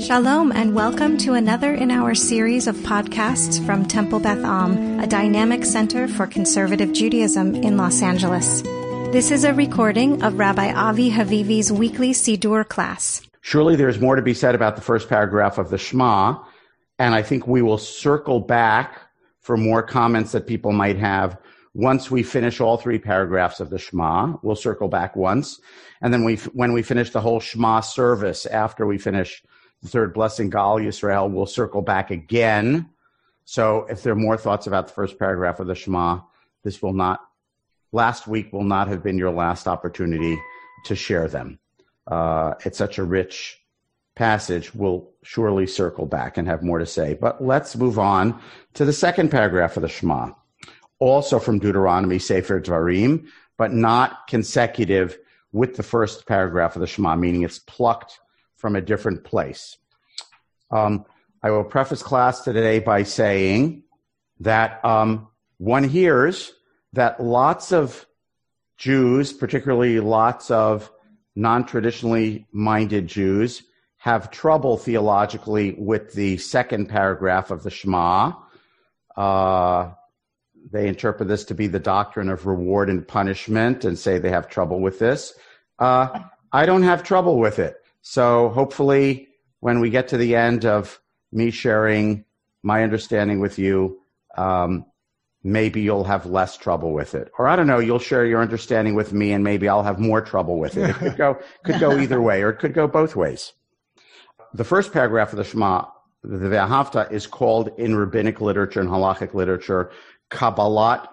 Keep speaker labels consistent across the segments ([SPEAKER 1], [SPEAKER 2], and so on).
[SPEAKER 1] Shalom and welcome to another in our series of podcasts from Temple Beth Am, a dynamic center for conservative Judaism in Los Angeles. This is a recording of Rabbi Avi Havivi's weekly Siddur class.
[SPEAKER 2] Surely there's more to be said about the first paragraph of the Shema, and I think we will circle back for more comments that people might have once we finish all three paragraphs of the Shema. We'll circle back once, and then we, when we finish the whole Shema service after we finish the third blessing, Ga'al Yisrael, will circle back again. So if there are more thoughts about the first paragraph of the Shema, this will not, last week will not have been your last opportunity to share them. Uh, it's such a rich passage. We'll surely circle back and have more to say. But let's move on to the second paragraph of the Shema, also from Deuteronomy Sefer Dvarim, but not consecutive with the first paragraph of the Shema, meaning it's plucked from a different place. Um, I will preface class today by saying that um, one hears that lots of Jews, particularly lots of non traditionally minded Jews, have trouble theologically with the second paragraph of the Shema. Uh, they interpret this to be the doctrine of reward and punishment and say they have trouble with this. Uh, I don't have trouble with it. So hopefully, when we get to the end of me sharing my understanding with you, um, maybe you'll have less trouble with it. Or I don't know, you'll share your understanding with me and maybe I'll have more trouble with it. It could go, could go either way or it could go both ways. The first paragraph of the Shema, the Ve'ahavta, is called in rabbinic literature and halachic literature, Kabbalat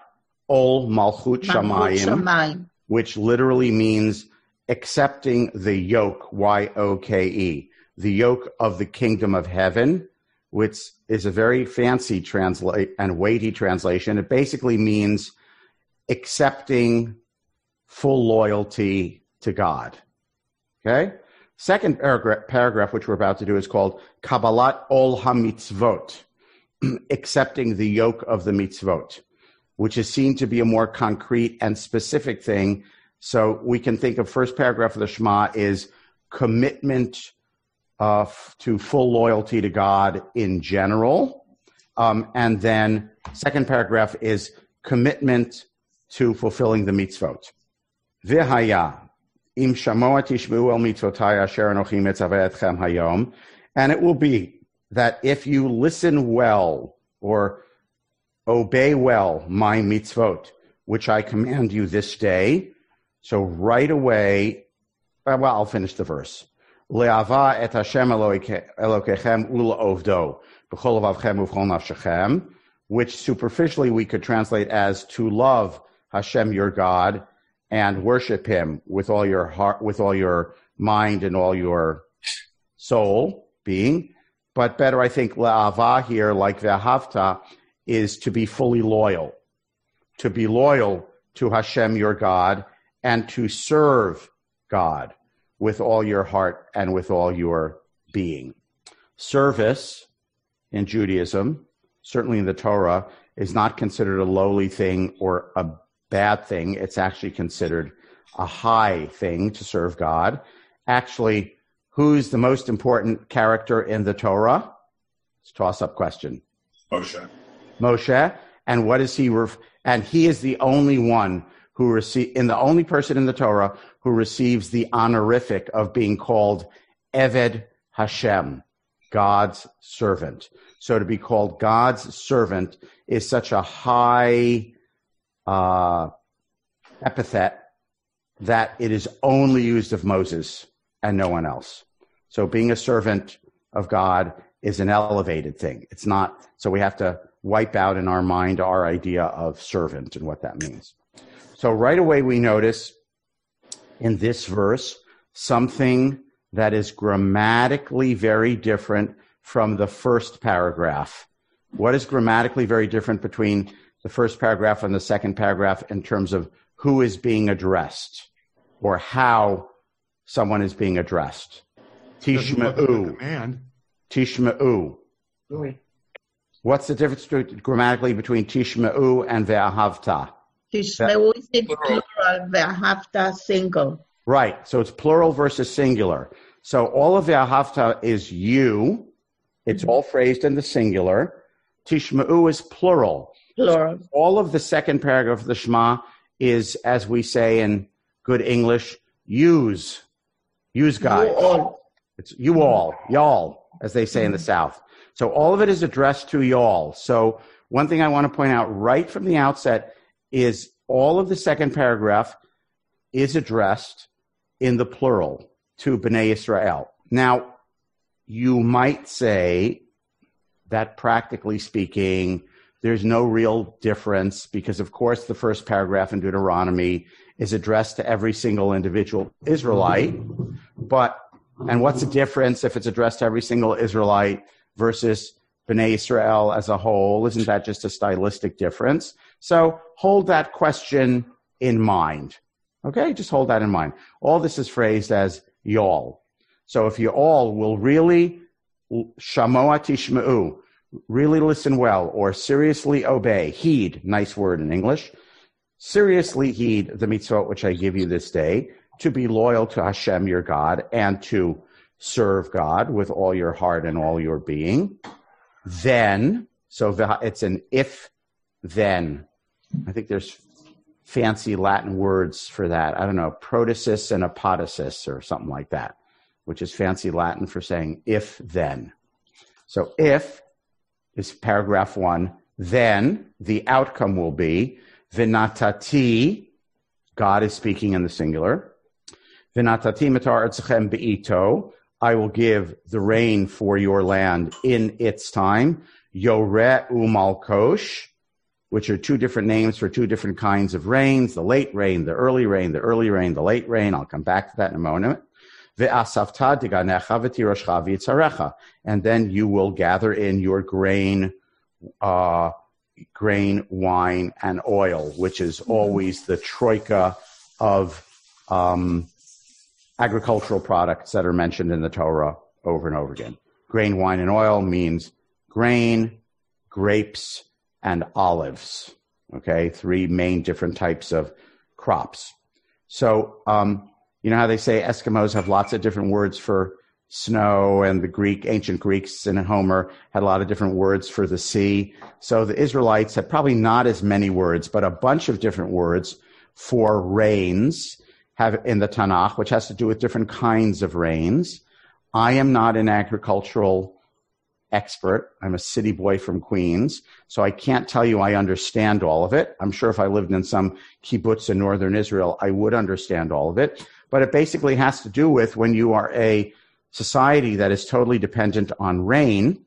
[SPEAKER 2] Ol Malchut Shamayim, which literally means accepting the yoke, Y O K E, the yoke of the kingdom of heaven, which is a very fancy translate and weighty translation. It basically means accepting full loyalty to God. Okay? Second paragraph, paragraph, which we're about to do, is called Kabbalat Ol HaMitzvot, accepting the yoke of the mitzvot, which is seen to be a more concrete and specific thing so we can think of first paragraph of the Shema is commitment uh, to full loyalty to God in general. Um, and then second paragraph is commitment to fulfilling the mitzvot. V'haya im shamoa tishmu el mitzvotai asher anochim etzavetchem hayom. And it will be that if you listen well or obey well my mitzvot, which I command you this day, so right away, uh, well, I'll finish the verse. Le'ava et Hashem Elokechem ula ovdo b'chol avavchem nafshechem, which superficially we could translate as to love Hashem your God and worship Him with all your heart, with all your mind and all your soul being. But better, I think, le'ava here, like ve'havta, is to be fully loyal, to be loyal to Hashem your God and to serve God with all your heart and with all your being. Service in Judaism, certainly in the Torah, is not considered a lowly thing or a bad thing. It's actually considered a high thing to serve God. Actually, who's the most important character in the Torah? It's a toss up question.
[SPEAKER 3] Moshe.
[SPEAKER 2] Moshe. And what is he? Ref- and he is the only one who receive, in the only person in the Torah who receives the honorific of being called Eved Hashem, God's servant. So to be called God's servant is such a high uh, epithet that it is only used of Moses and no one else. So being a servant of God is an elevated thing. It's not, so we have to wipe out in our mind our idea of servant and what that means. So right away we notice in this verse something that is grammatically very different from the first paragraph. What is grammatically very different between the first paragraph and the second paragraph in terms of who is being addressed or how someone is being addressed? Tishma'u. Tishma'u. What's the difference grammatically between Tishma'u and Ve'ahavta?
[SPEAKER 4] Tishmeu is plural, ve'ahavta single.
[SPEAKER 2] Right. So it's plural versus singular. So all of the ahavta is you. It's all phrased in the singular. Tishma'u is plural.
[SPEAKER 3] Plural.
[SPEAKER 2] All of the second paragraph of the Shema is, as we say in good English, use. Use guys.
[SPEAKER 3] You all.
[SPEAKER 2] It's you all, y'all, as they say in the South. So all of it is addressed to y'all. So one thing I want to point out right from the outset is all of the second paragraph is addressed in the plural to Bnei Israel. Now, you might say that practically speaking, there's no real difference because, of course, the first paragraph in Deuteronomy is addressed to every single individual Israelite. But, and what's the difference if it's addressed to every single Israelite versus Bnei Israel as a whole? Isn't that just a stylistic difference? So hold that question in mind. Okay, just hold that in mind. All this is phrased as y'all. So if you all will really shamoa tishma'u, really listen well, or seriously obey, heed, nice word in English, seriously heed the mitzvot which I give you this day, to be loyal to Hashem your God and to serve God with all your heart and all your being, then, so it's an if then. I think there's fancy Latin words for that. I don't know, protasis and apodosis or something like that, which is fancy Latin for saying if then. So if is paragraph one, then the outcome will be vinatati, God is speaking in the singular. Vinatati matar beito, I will give the rain for your land in its time. Yore umalkosh, which are two different names for two different kinds of rains the late rain, the early rain, the early rain, the late rain. I'll come back to that in a moment. And then you will gather in your grain, uh, grain, wine, and oil, which is always the troika of um, agricultural products that are mentioned in the Torah over and over again. Grain, wine, and oil means grain, grapes, and olives. Okay, three main different types of crops. So, um, you know how they say Eskimos have lots of different words for snow, and the Greek, ancient Greeks in Homer had a lot of different words for the sea. So the Israelites had probably not as many words, but a bunch of different words for rains have in the Tanakh, which has to do with different kinds of rains. I am not an agricultural expert. I'm a city boy from Queens, so I can't tell you I understand all of it. I'm sure if I lived in some kibbutz in northern Israel, I would understand all of it. But it basically has to do with when you are a society that is totally dependent on rain,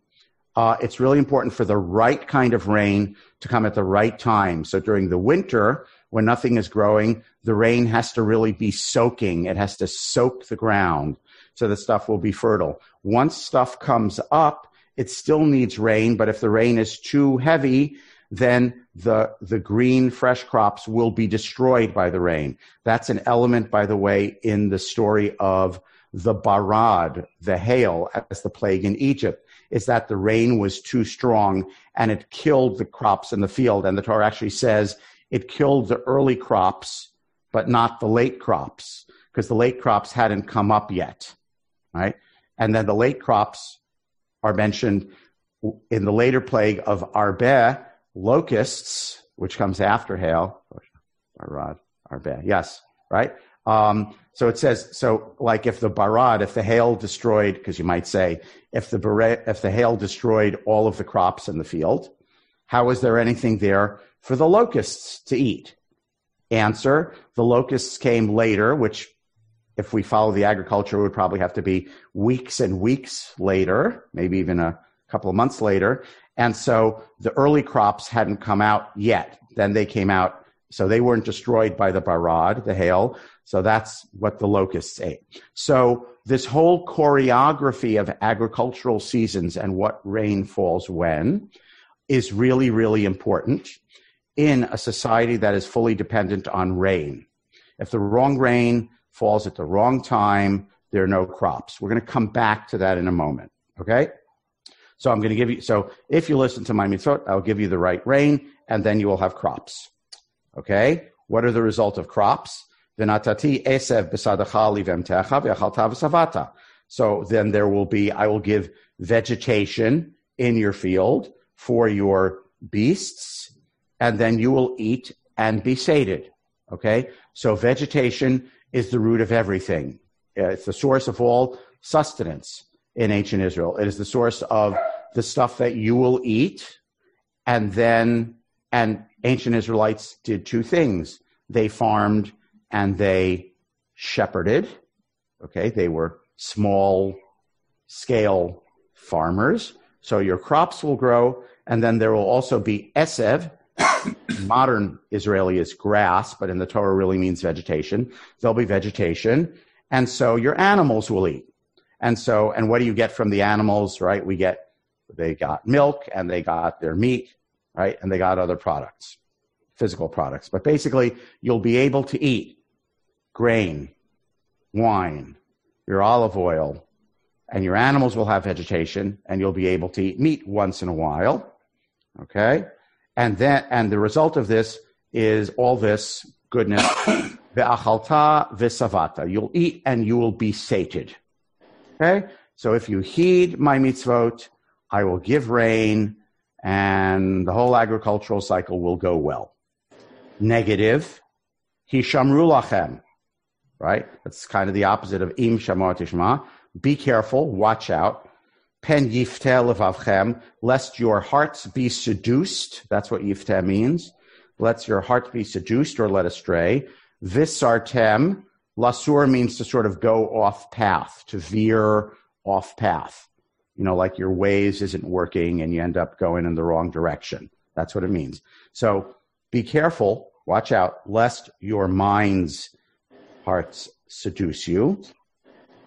[SPEAKER 2] uh, it's really important for the right kind of rain to come at the right time. So during the winter, when nothing is growing, the rain has to really be soaking. It has to soak the ground so the stuff will be fertile. Once stuff comes up, it still needs rain, but if the rain is too heavy, then the, the green fresh crops will be destroyed by the rain. That's an element, by the way, in the story of the barad, the hail, as the plague in Egypt, is that the rain was too strong and it killed the crops in the field. And the Torah actually says it killed the early crops, but not the late crops, because the late crops hadn't come up yet, right? And then the late crops are mentioned in the later plague of Arbeh, locusts, which comes after hail. Barad, Arbeh, yes, right? Um, so it says, so like if the barad, if the hail destroyed, because you might say, if the barad, if the hail destroyed all of the crops in the field, how is there anything there for the locusts to eat? Answer, the locusts came later, which if we follow the agriculture, it would probably have to be weeks and weeks later, maybe even a couple of months later. And so the early crops hadn't come out yet. Then they came out. So they weren't destroyed by the barad, the hail. So that's what the locusts ate. So this whole choreography of agricultural seasons and what rain falls when is really, really important in a society that is fully dependent on rain. If the wrong rain falls at the wrong time, there are no crops. We're going to come back to that in a moment. Okay? So I'm going to give you, so if you listen to my mitzvot, I'll give you the right rain and then you will have crops. Okay? What are the result of crops? So then there will be, I will give vegetation in your field for your beasts, and then you will eat and be sated. Okay? So vegetation is the root of everything. Uh, it's the source of all sustenance in ancient Israel. It is the source of the stuff that you will eat. And then, and ancient Israelites did two things. They farmed and they shepherded. Okay. They were small scale farmers. So your crops will grow. And then there will also be esev. Modern Israeli is grass, but in the Torah really means vegetation. There'll be vegetation. And so your animals will eat. And so, and what do you get from the animals, right? We get, they got milk and they got their meat, right? And they got other products, physical products. But basically, you'll be able to eat grain, wine, your olive oil, and your animals will have vegetation and you'll be able to eat meat once in a while. Okay. And then, and the result of this is all this goodness. Ve'achalta v'savata. You'll eat and you will be sated. Okay? So if you heed my mitzvot, I will give rain and the whole agricultural cycle will go well. Negative, hishamru lachem. Right? That's kind of the opposite of im shamar tishma. Be careful, watch out. Pen yifte levavchem, lest your hearts be seduced. That's what yifte means. Let your heart be seduced or led astray. Visartem, lasur means to sort of go off path, to veer off path. You know, like your ways isn't working and you end up going in the wrong direction. That's what it means. So be careful, watch out, lest your mind's hearts seduce you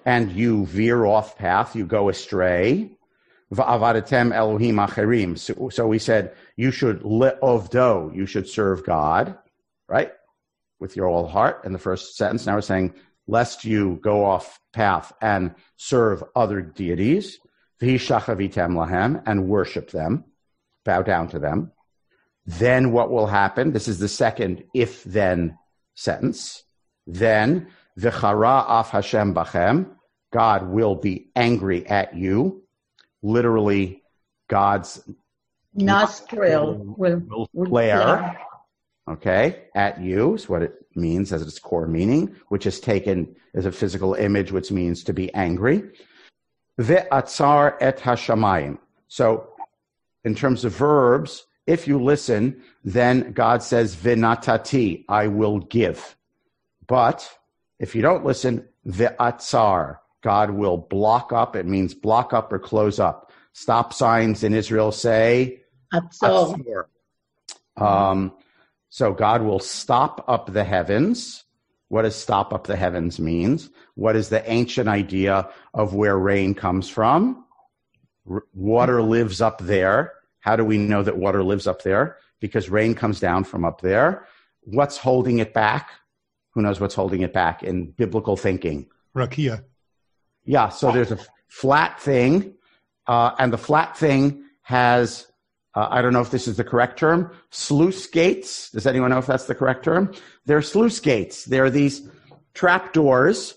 [SPEAKER 2] and you veer off path, you go astray. Va'avadetem Elohim acherim. So, so we said you should le'ovdo, you should serve God, right? with your whole heart in the first sentence. Now we're saying, lest you go off path and serve other deities, lahem, and worship them, bow down to them. Then what will happen? This is the second if then sentence. Then, v'chara af Hashem bachem, God will be angry at you. Literally, God's
[SPEAKER 3] nostril will,
[SPEAKER 2] will flare okay, at you is what it means as its core meaning, which is taken as a physical image, which means to be angry. Ve'atzar et hashamayim. So, in terms of verbs, if you listen, then God says vinatati, I will give. But if you don't listen, ve'atzar, God will block up. It means block up or close up. Stop signs in Israel say
[SPEAKER 3] atzor.
[SPEAKER 2] Um, so God will stop up the heavens. What does stop up the heavens means? What is the ancient idea of where rain comes from? R- water lives up there. How do we know that water lives up there? Because rain comes down from up there. What's holding it back? Who knows what's holding it back in biblical thinking?
[SPEAKER 4] Rakia.
[SPEAKER 2] Yeah, so there's a flat thing, uh, and the flat thing has uh, I don't know if this is the correct term, sluice gates. Does anyone know if that's the correct term? They're sluice gates. They're these trap doors,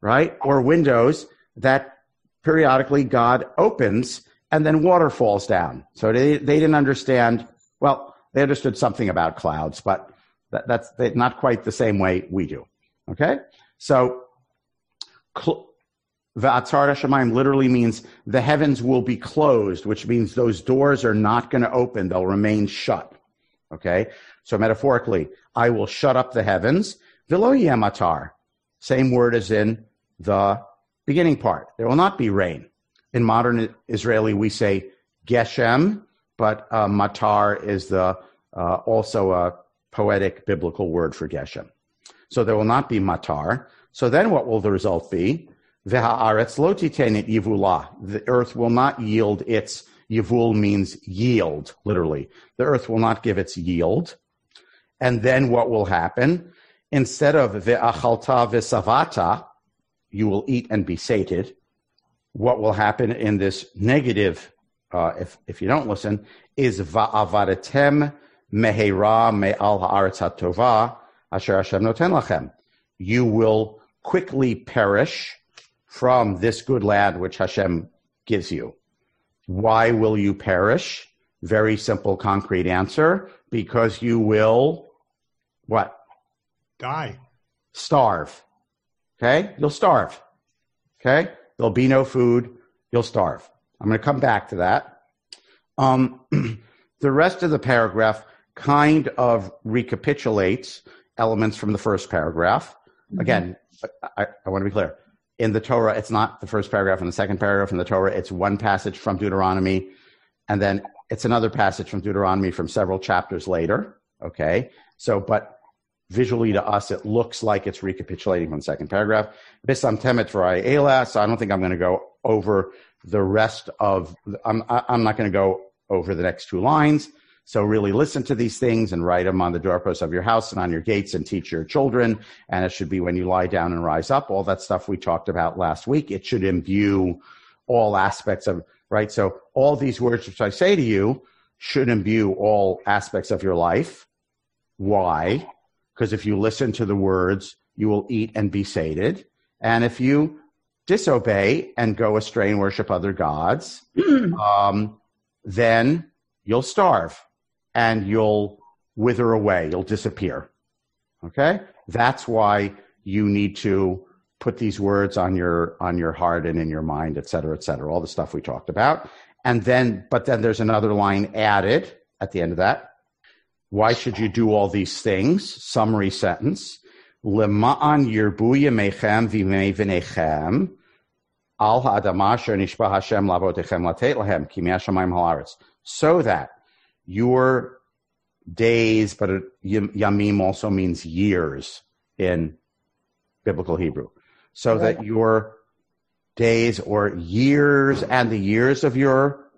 [SPEAKER 2] right, or windows that periodically God opens and then water falls down. So they, they didn't understand, well, they understood something about clouds, but that, that's not quite the same way we do. Okay? So, cl- Va'atzar Shemaim literally means the heavens will be closed, which means those doors are not going to open. They'll remain shut. Okay. So metaphorically, I will shut up the heavens. Vilo yematar. Same word as in the beginning part. There will not be rain. In modern Israeli, we say geshem, but uh, matar is the uh, also a poetic biblical word for geshem. So there will not be matar. So then what will the result be? Lo. The earth will not yield its, yivul means yield, literally. The earth will not give its yield. And then what will happen? Instead of ve'achalta v'savata, you will eat and be sated. What will happen in this negative, uh, if, if you don't listen, is va'avadetem mehera me'al ha'aretz ha'tova asher Hashem noten lachem. You will quickly perish from this good land which Hashem gives you. Why will you perish? Very simple, concrete answer. Because you will what?
[SPEAKER 4] Die.
[SPEAKER 2] Starve. Okay? You'll starve. Okay? There'll be no food. You'll starve. I'm going to come back to that. Um, the rest of the paragraph kind of recapitulates elements from the first paragraph. Mm-hmm. Again, I, I want to be clear. In the Torah, it's not the first paragraph and the second paragraph in the Torah. It's one passage from Deuteronomy, and then it's another passage from Deuteronomy from several chapters later. Okay. So, but visually to us, it looks like it's recapitulating from the second paragraph. Bisam temet so I don't think I'm going to go over the rest of, I'm, I'm not going to go over the next two lines. So really listen to these things and write them on the doorposts of your house and on your gates and teach your children. And it should be when you lie down and rise up, all that stuff we talked about last week. It should imbue all aspects of, right? So all these words which I say to you should imbue all aspects of your life. Why? Because if you listen to the words, you will eat and be sated. And if you disobey and go astray and worship other gods, um, then you'll starve and you'll wither away, you'll disappear. Okay? That's why you need to put these words on your on your heart and in your mind, et cetera, et cetera, all the stuff we talked about. And then, but then there's another line added at the end of that. Why should you do all these things? Summary sentence. Lema'an yirbuya mechem v'mei v'nechem al ha'adama asher nishba Hashem lavotechem latet ki. So that your days, but yamim also means years in biblical Hebrew. So right. that your days or years and the years of your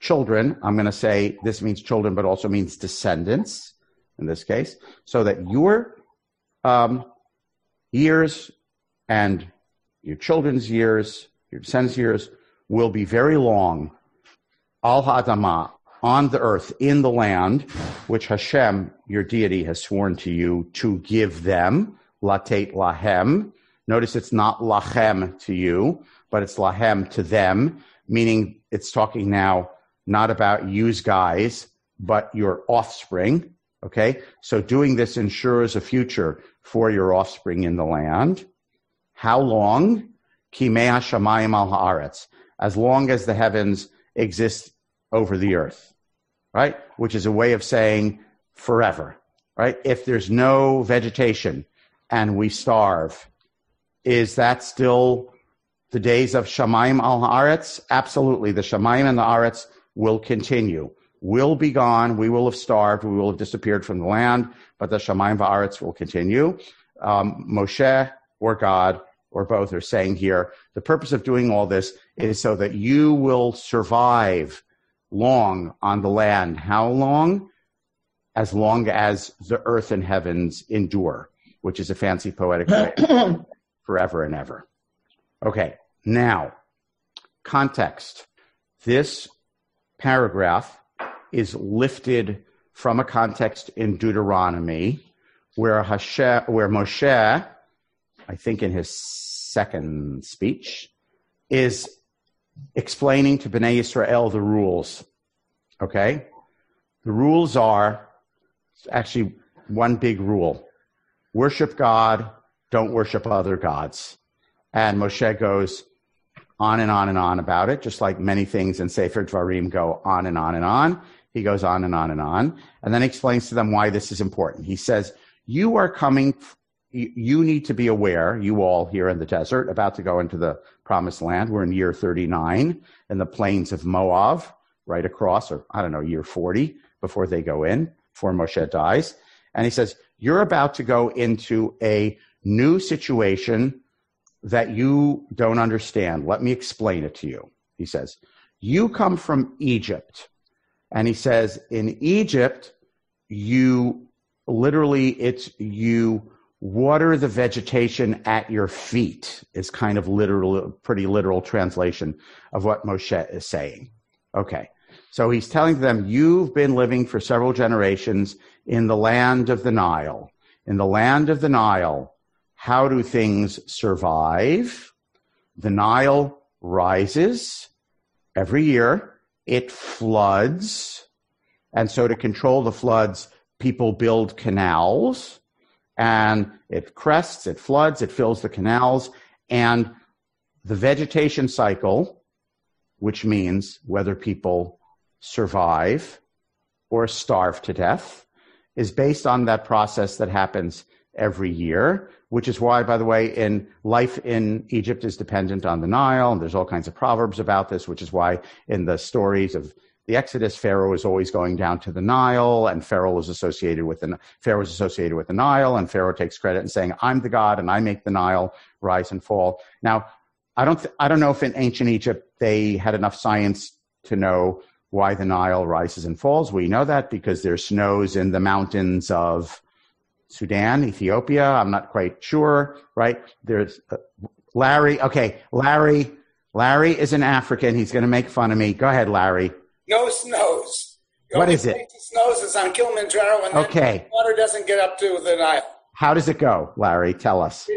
[SPEAKER 2] children, I'm going to say this means children, but also means descendants in this case, so that your um, years and your children's years, your descendants' years will be very long. Al Hadamah, on the earth, in the land, which Hashem, your deity, has sworn to you to give them, latate lahem. Notice it's not lachem to you, but it's lahem to them, meaning it's talking now not about you guys, but your offspring. Okay. So doing this ensures a future for your offspring in the land. How long? Kimea shamayim al haaretz. As long as the heavens exist over the earth right? Which is a way of saying forever, right? If there's no vegetation and we starve, is that still the days of Shemaim al Haaretz? Absolutely. The Shemaim and the Haaretz will continue. We'll be gone. We will have starved. We will have disappeared from the land, but the Shemaim Haaretz will continue. Um, Moshe or God or both are saying here, the purpose of doing all this is so that you will survive long on the land. How long? As long as the earth and heavens endure, which is a fancy poetic way. forever and ever. Okay, now, context. This paragraph is lifted from a context in Deuteronomy where, Hashem, where Moshe, I think in his second speech, is explaining to Bnei Israel the rules. Okay? The rules are actually one big rule worship God, don't worship other gods. And Moshe goes on and on and on about it, just like many things in Sefer Dvarim go on and on and on. He goes on and on and on. And then explains to them why this is important. He says, You are coming you need to be aware, you all here in the desert, about to go into the promised land. We're in year 39 in the plains of Moab, right across, or I don't know, year 40 before they go in, before Moshe dies. And he says, You're about to go into a new situation that you don't understand. Let me explain it to you. He says, You come from Egypt. And he says, In Egypt, you literally, it's you water the vegetation at your feet is kind of literal, pretty literal translation of what Moshe is saying. Okay. So he's telling them, you've been living for several generations in the land of the Nile. In the land of the Nile, how do things survive? the Nile rises every year, it floods, and so to control the floods, people build canals, and it crests, it floods, it fills the canals, and the vegetation cycle, which means whether people survive or starve to death, is based on that process that happens every year, which is why, by the way, in life in Egypt is dependent on the Nile, and there's all kinds of proverbs about this, which is why in the stories of the Exodus, Pharaoh is always going down to the Nile, and Pharaoh is associated with the Pharaoh is associated with the Nile, and Pharaoh takes credit and saying, "I'm the god, and I make the Nile rise and fall." Now, I don't th- I don't know if in ancient Egypt they had enough science to know why the Nile rises and falls. We know that because there's snows in the mountains of Sudan, Ethiopia. I'm not quite sure, right? There's uh, Larry. Okay, Larry. Larry is an African. He's going to make fun of me. Go ahead, Larry.
[SPEAKER 4] No snows. The
[SPEAKER 2] What is it?
[SPEAKER 4] is on Kilimanjaro, and
[SPEAKER 2] Okay.
[SPEAKER 4] water doesn't get up to the Nile.
[SPEAKER 2] How does it go, Larry? Tell us.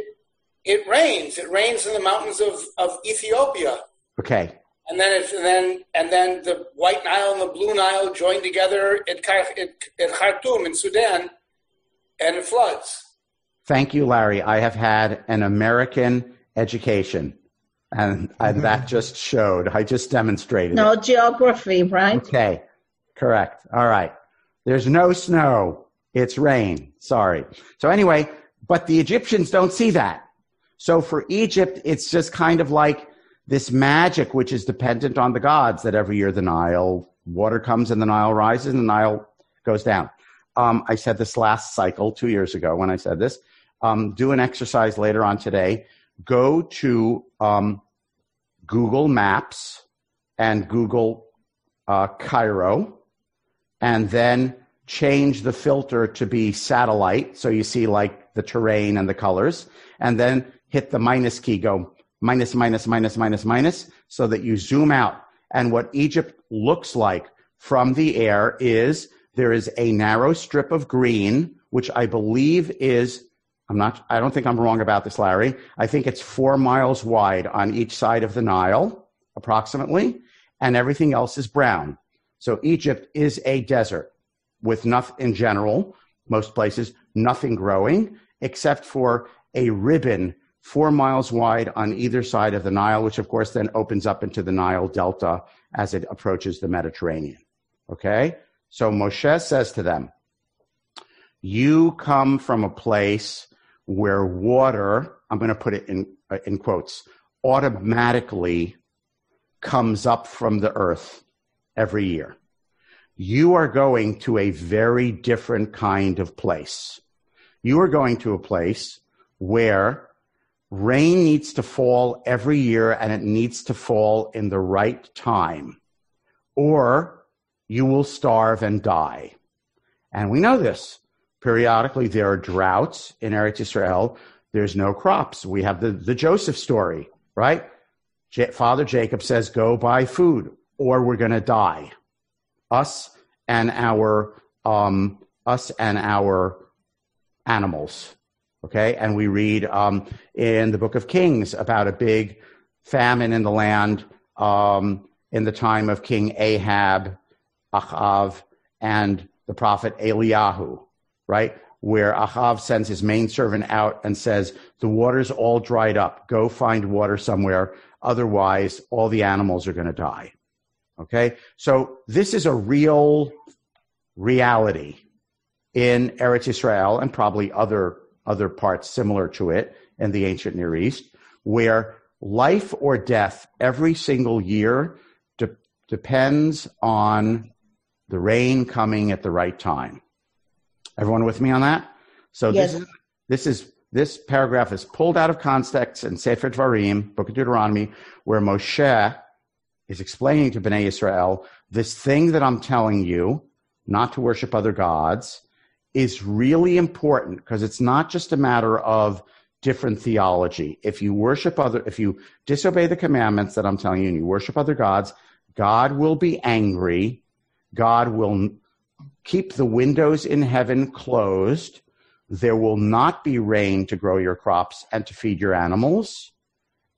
[SPEAKER 4] It rains. It rains in the mountains of, of Ethiopia,
[SPEAKER 2] Okay.
[SPEAKER 4] and then it, and then and then the White Nile and the Blue Nile join together at, at, at Khartoum in Sudan, and it floods.
[SPEAKER 2] Thank you, Larry. I have had an American education, and, and that just showed. I just demonstrated.
[SPEAKER 3] No
[SPEAKER 2] it.
[SPEAKER 3] geography, right?
[SPEAKER 2] Okay. Correct. All right. There's no snow. It's rain. Sorry. So anyway, but the Egyptians don't see that. So for Egypt, it's just kind of like this magic, which is dependent on the gods that every year the Nile water comes and the Nile rises and the Nile goes down. Um, I said this last cycle two years ago when I said this. Um, do an exercise later on today. Go to um, Google Maps and Google uh, Cairo, and then change the filter to be satellite. So you see like the terrain and the colors, and then hit the minus key, go minus, minus, minus, minus, minus, so that you zoom out. And what Egypt looks like from the air is there is a narrow strip of green, which I believe is, I'm not, I don't think I'm wrong about this, Larry. I think it's four miles wide on each side of the Nile, approximately, and everything else is brown. So Egypt is a desert with nothing in general, most places, nothing growing except for a ribbon four miles wide on either side of the Nile, which of course then opens up into the Nile Delta as it approaches the Mediterranean. Okay? So Moshe says to them, You come from a place where water, I'm going to put it in, uh, in quotes, automatically comes up from the earth every year. You are going to a very different kind of place. You are going to a place where rain needs to fall every year and it needs to fall in the right time, or you will starve and die. And we know this. Periodically, there are droughts in Eretz Israel. There's no crops. We have the, the Joseph story, right? J- Father Jacob says, Go buy food, or we're going to die. Us and our um, us and our animals. Okay, and we read um, in the Book of Kings about a big famine in the land um, in the time of King Ahab, Achav, and the prophet Eliyahu. Right, where Achav sends his main servant out and says, "The water's all dried up. Go find water somewhere. Otherwise, all the animals are going to die." Okay, so this is a real reality in Eretz Israel and probably other other parts similar to it in the ancient Near East, where life or death every single year de- depends on the rain coming at the right time. Everyone with me on that? So
[SPEAKER 3] Yes.
[SPEAKER 2] this is this is this paragraph is pulled out of context in Sefer Dvarim, Book of Deuteronomy, where Moshe is explaining to Bnei Israel this thing that I'm telling you, not to worship other gods, is really important because it's not just a matter of different theology. If you worship other, if you disobey the commandments that I'm telling you and you worship other gods, God will be angry. God will keep the windows in heaven closed. There will not be rain to grow your crops and to feed your animals.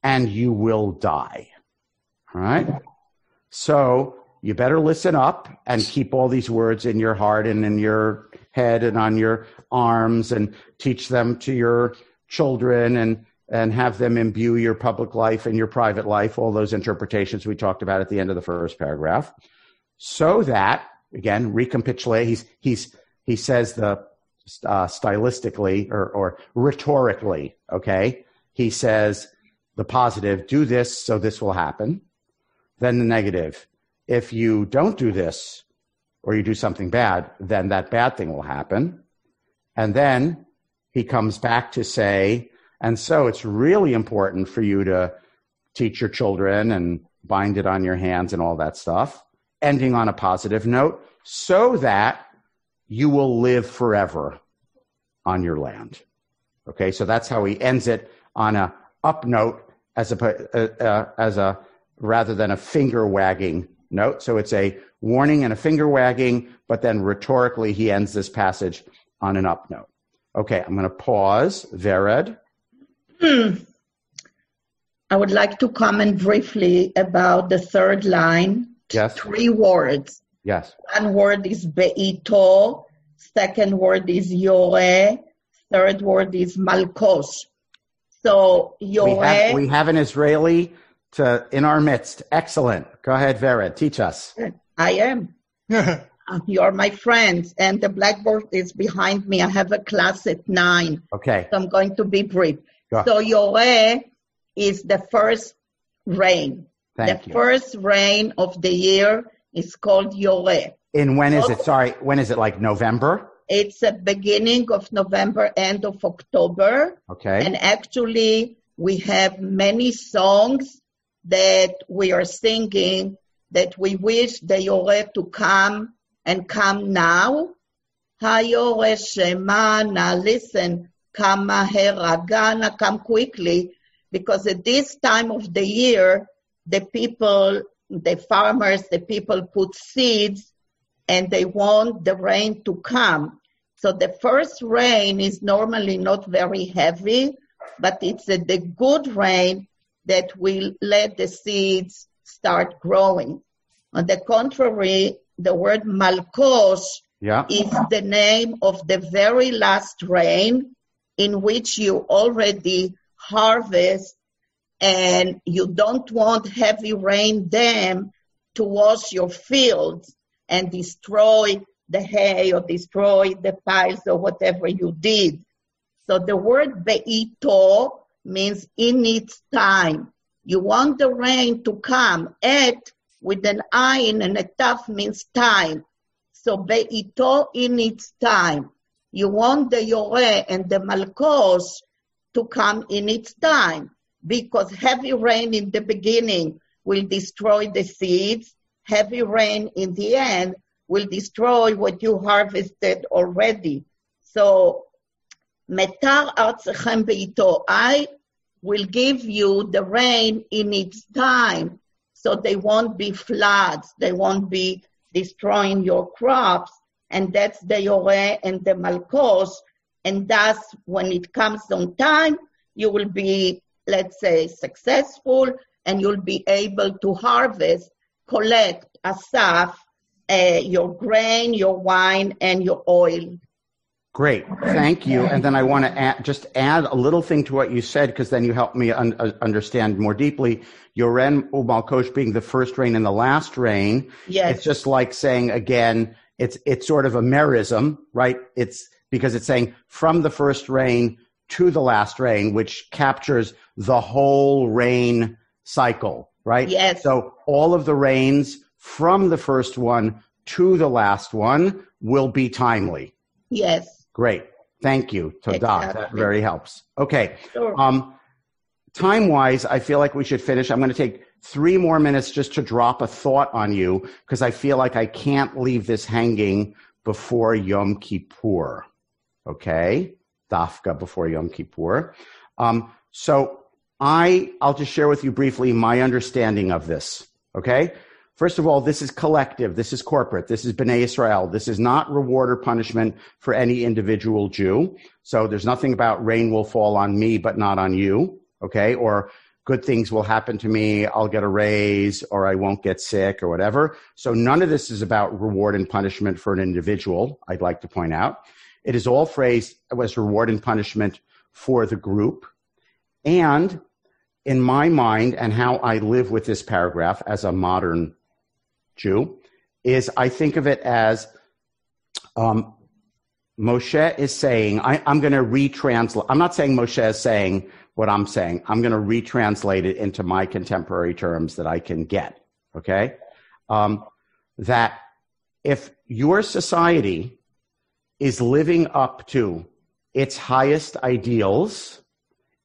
[SPEAKER 2] and you will die. All right? So you better listen up and keep all these words in your heart and in your head and on your arms and teach them to your children and and have them imbue your public life and your private life, all those interpretations we talked about at the end of the first paragraph, so that, again, recapitulate, he's, he's, he says the uh, stylistically or, or rhetorically, okay? He says the positive, do this so this will happen. Then the negative, if you don't do this or you do something bad, then that bad thing will happen. And then he comes back to say, and so it's really important for you to teach your children and bind it on your hands and all that stuff, ending on a positive note so that you will live forever on your land. Okay, so that's how he ends it on a up note as a, uh, uh, as a rather than a finger wagging note. So it's a warning and a finger wagging, but then rhetorically he ends this passage on an up note. Okay, I'm going to pause. Vered.
[SPEAKER 3] Hmm. I would like to comment briefly about the third line.
[SPEAKER 2] Yes.
[SPEAKER 3] Three words.
[SPEAKER 2] Yes.
[SPEAKER 3] One word is beito. Second word is yore. Third word is malkos. So yore.
[SPEAKER 2] We have, we have an Israeli to in our midst. Excellent. Go ahead, Vered. Teach us.
[SPEAKER 3] I am. Um, you're my friends, and the blackboard is behind me. I have a class at nine.
[SPEAKER 2] Okay.
[SPEAKER 3] So I'm going to be brief. So Yore is the first rain.
[SPEAKER 2] Thank
[SPEAKER 3] the
[SPEAKER 2] you.
[SPEAKER 3] first rain of the year is called Yore.
[SPEAKER 2] In when is it? Sorry, when is it? Like November?
[SPEAKER 3] It's the beginning of November, end of October.
[SPEAKER 2] Okay.
[SPEAKER 3] And actually, we have many songs that we are singing that we wish the Yore to come and come now. Hayore Shemana, listen, come Maheragana, come quickly, because at this time of the year, the people, the farmers, the people put seeds and they want the rain to come. So the first rain is normally not very heavy, but it's the good rain that will let the seeds start growing. On the contrary, the word malkos
[SPEAKER 2] yeah.
[SPEAKER 3] is the name of the very last rain in which you already harvest and you don't want heavy rain then to wash your fields and destroy the hay or destroy the piles or whatever you did. So the word beito means in its time. You want the rain to come. Et with an ayin and a means time. So beito in its time. You want the yore and the malkos to come in its time because heavy rain in the beginning will destroy the seeds. Heavy rain in the end will destroy what you harvested already. So, metar. I will give you the rain in its time, so they won't be floods. They won't be destroying your crops. And that's the yore and the malkos. And thus, when it comes on time, you will be, let's say, successful and you'll be able to harvest, collect, asaf, uh, your grain, your wine, and your oil.
[SPEAKER 2] Great, thank you. And then I want to add, just add a little thing to what you said, because then you help me un- uh, understand more deeply. Yoren Umalkosh being the first rain and the last rain.
[SPEAKER 3] Yes.
[SPEAKER 2] It's just like saying again, it's it's sort of a merism, right? It's because it's saying from the first rain to the last rain, which captures the whole rain cycle, right?
[SPEAKER 3] Yes.
[SPEAKER 2] So all of the rains from the first one to the last one will be timely.
[SPEAKER 3] Yes.
[SPEAKER 2] Great. Thank you, Todah.
[SPEAKER 3] Exactly.
[SPEAKER 2] That very helps. Okay.
[SPEAKER 3] Sure.
[SPEAKER 2] Um, time wise, I feel like we should finish. I'm going to take three more minutes just to drop a thought on you because I feel like I can't leave this hanging before Yom Kippur. Okay. Dafka before Yom Kippur. Um, so I, I'll just share with you briefly my understanding of this. Okay. First of all, this is collective. This is corporate. This is B'nai Israel. This is not reward or punishment for any individual Jew. So there's nothing about rain will fall on me, but not on you. Okay. Or good things will happen to me, I'll get a raise, or I won't get sick, or whatever. So none of this is about reward and punishment for an individual, I'd like to point out. It is all phrased as reward and punishment for the group. And in my mind, and how I live with this paragraph as a modern Jew, is I think of it as um, Moshe is saying, I, am going to retranslate. I'm not saying Moshe is saying what I'm saying. I'm going to retranslate it into my contemporary terms that I can get. Okay. Um, that if your society is living up to its highest ideals,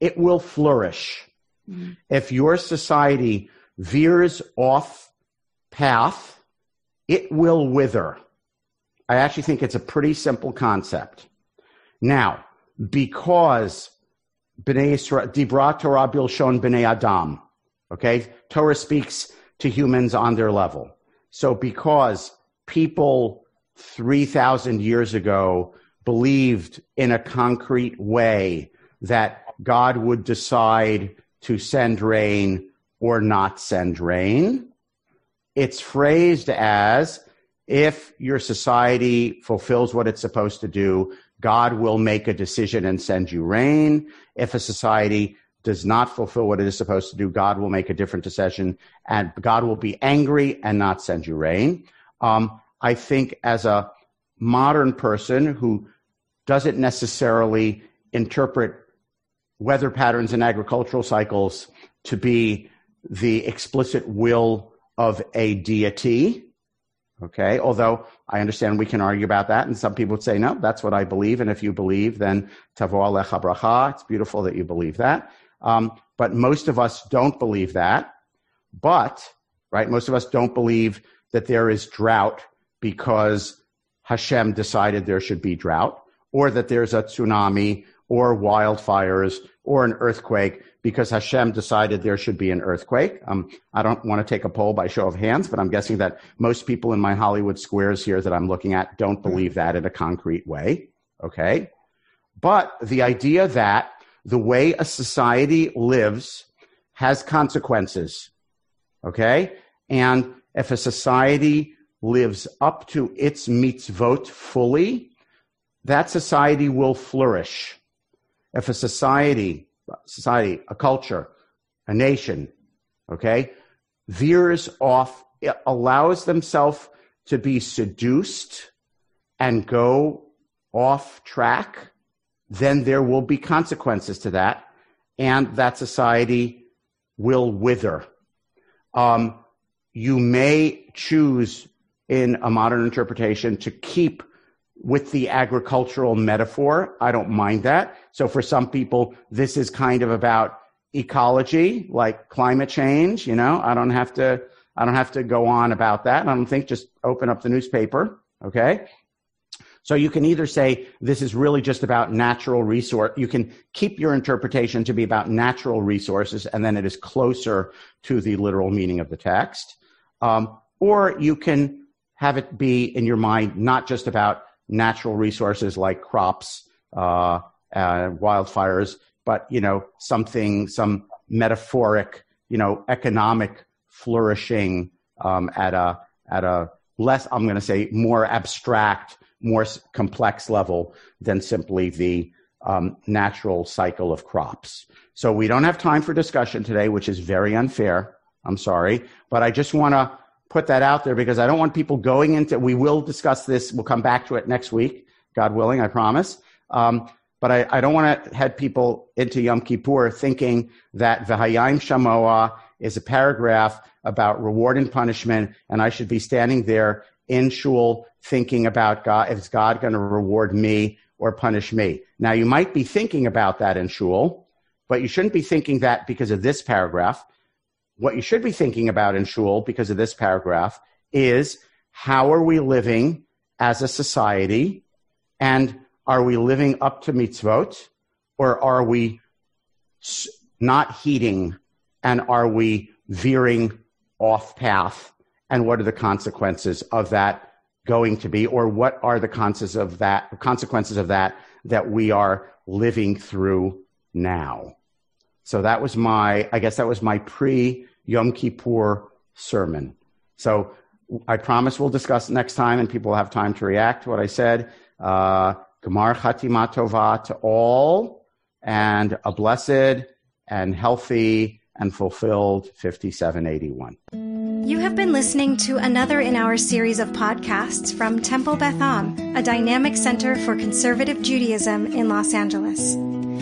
[SPEAKER 2] it will flourish. Mm-hmm. If your society veers off path, it will wither. I actually think it's a pretty simple concept. Now, because B'nai Yisrael, Dibra Torah Bilshon B'nai Adam. Okay? Torah speaks to humans on their level. So because people 3,000 years ago believed in a concrete way that God would decide to send rain or not send rain, it's phrased as if your society fulfills what it's supposed to do, God will make a decision and send you rain. If a society does not fulfill what it is supposed to do, God will make a different decision and God will be angry and not send you rain. Um, I think as a modern person who doesn't necessarily interpret weather patterns and agricultural cycles to be the explicit will of a deity, Okay. Although I understand we can argue about that. And some people would say, no, that's what I believe. And if you believe, then tavo alecha bracha. It's beautiful that you believe that. Um, but most of us don't believe that. But, right, most of us don't believe that there is drought because Hashem decided there should be drought or that there's a tsunami or wildfires or an earthquake because Hashem decided there should be an earthquake. Um, I don't want to take a poll by show of hands, but I'm guessing that most people in my Hollywood squares here that I'm looking at don't believe that in a concrete way. Okay. But the idea that the way a society lives has consequences. Okay. And if a society lives up to its mitzvot fully, that society will flourish. If a society society, a culture, a nation, okay, veers off, allows themselves to be seduced and go off track, then there will be consequences to that, and that society will wither. Um, you may choose in a modern interpretation to keep with the agricultural metaphor. I don't mind that. So for some people, this is kind of about ecology, like climate change. You know, I don't have to, I don't have to go on about that. I don't think just open up the newspaper. Okay. So you can either say this is really just about natural resource. You can keep your interpretation to be about natural resources, and then it is closer to the literal meaning of the text. Um, or you can have it be in your mind not just about natural resources like crops, uh, uh, wildfires, but you know something, some metaphoric, you know, economic flourishing um, at a at a less, I'm going to say, more abstract, more complex level than simply the um, natural cycle of crops. So we don't have time for discussion today, which is very unfair. I'm sorry, but I just want to put that out there because I don't want people going into. We will discuss this. We'll come back to it next week, God willing. I promise. Um, but I, I don't want to head people into Yom Kippur thinking that V'hayim Shamoa is a paragraph about reward and punishment, and I should be standing there in shul thinking about God, is God going to reward me or punish me? Now, you might be thinking about that in shul, but you shouldn't be thinking that because of this paragraph what you should be thinking about in shul because of this paragraph is how are we living as a society and are we living up to mitzvot or are we not heeding and are we veering off path and what are the consequences of that going to be or what are the consequences of that consequences of that that we are living through now? So that was my, I guess that was my pre Yom Kippur sermon. So I promise we'll discuss next time and people will have time to react to what I said. Uh, Gemar Chatima to all and a blessed and healthy and fulfilled 5781.
[SPEAKER 1] You have been listening to another in our series of podcasts from Temple Beth Am, a dynamic center for conservative Judaism in Los Angeles.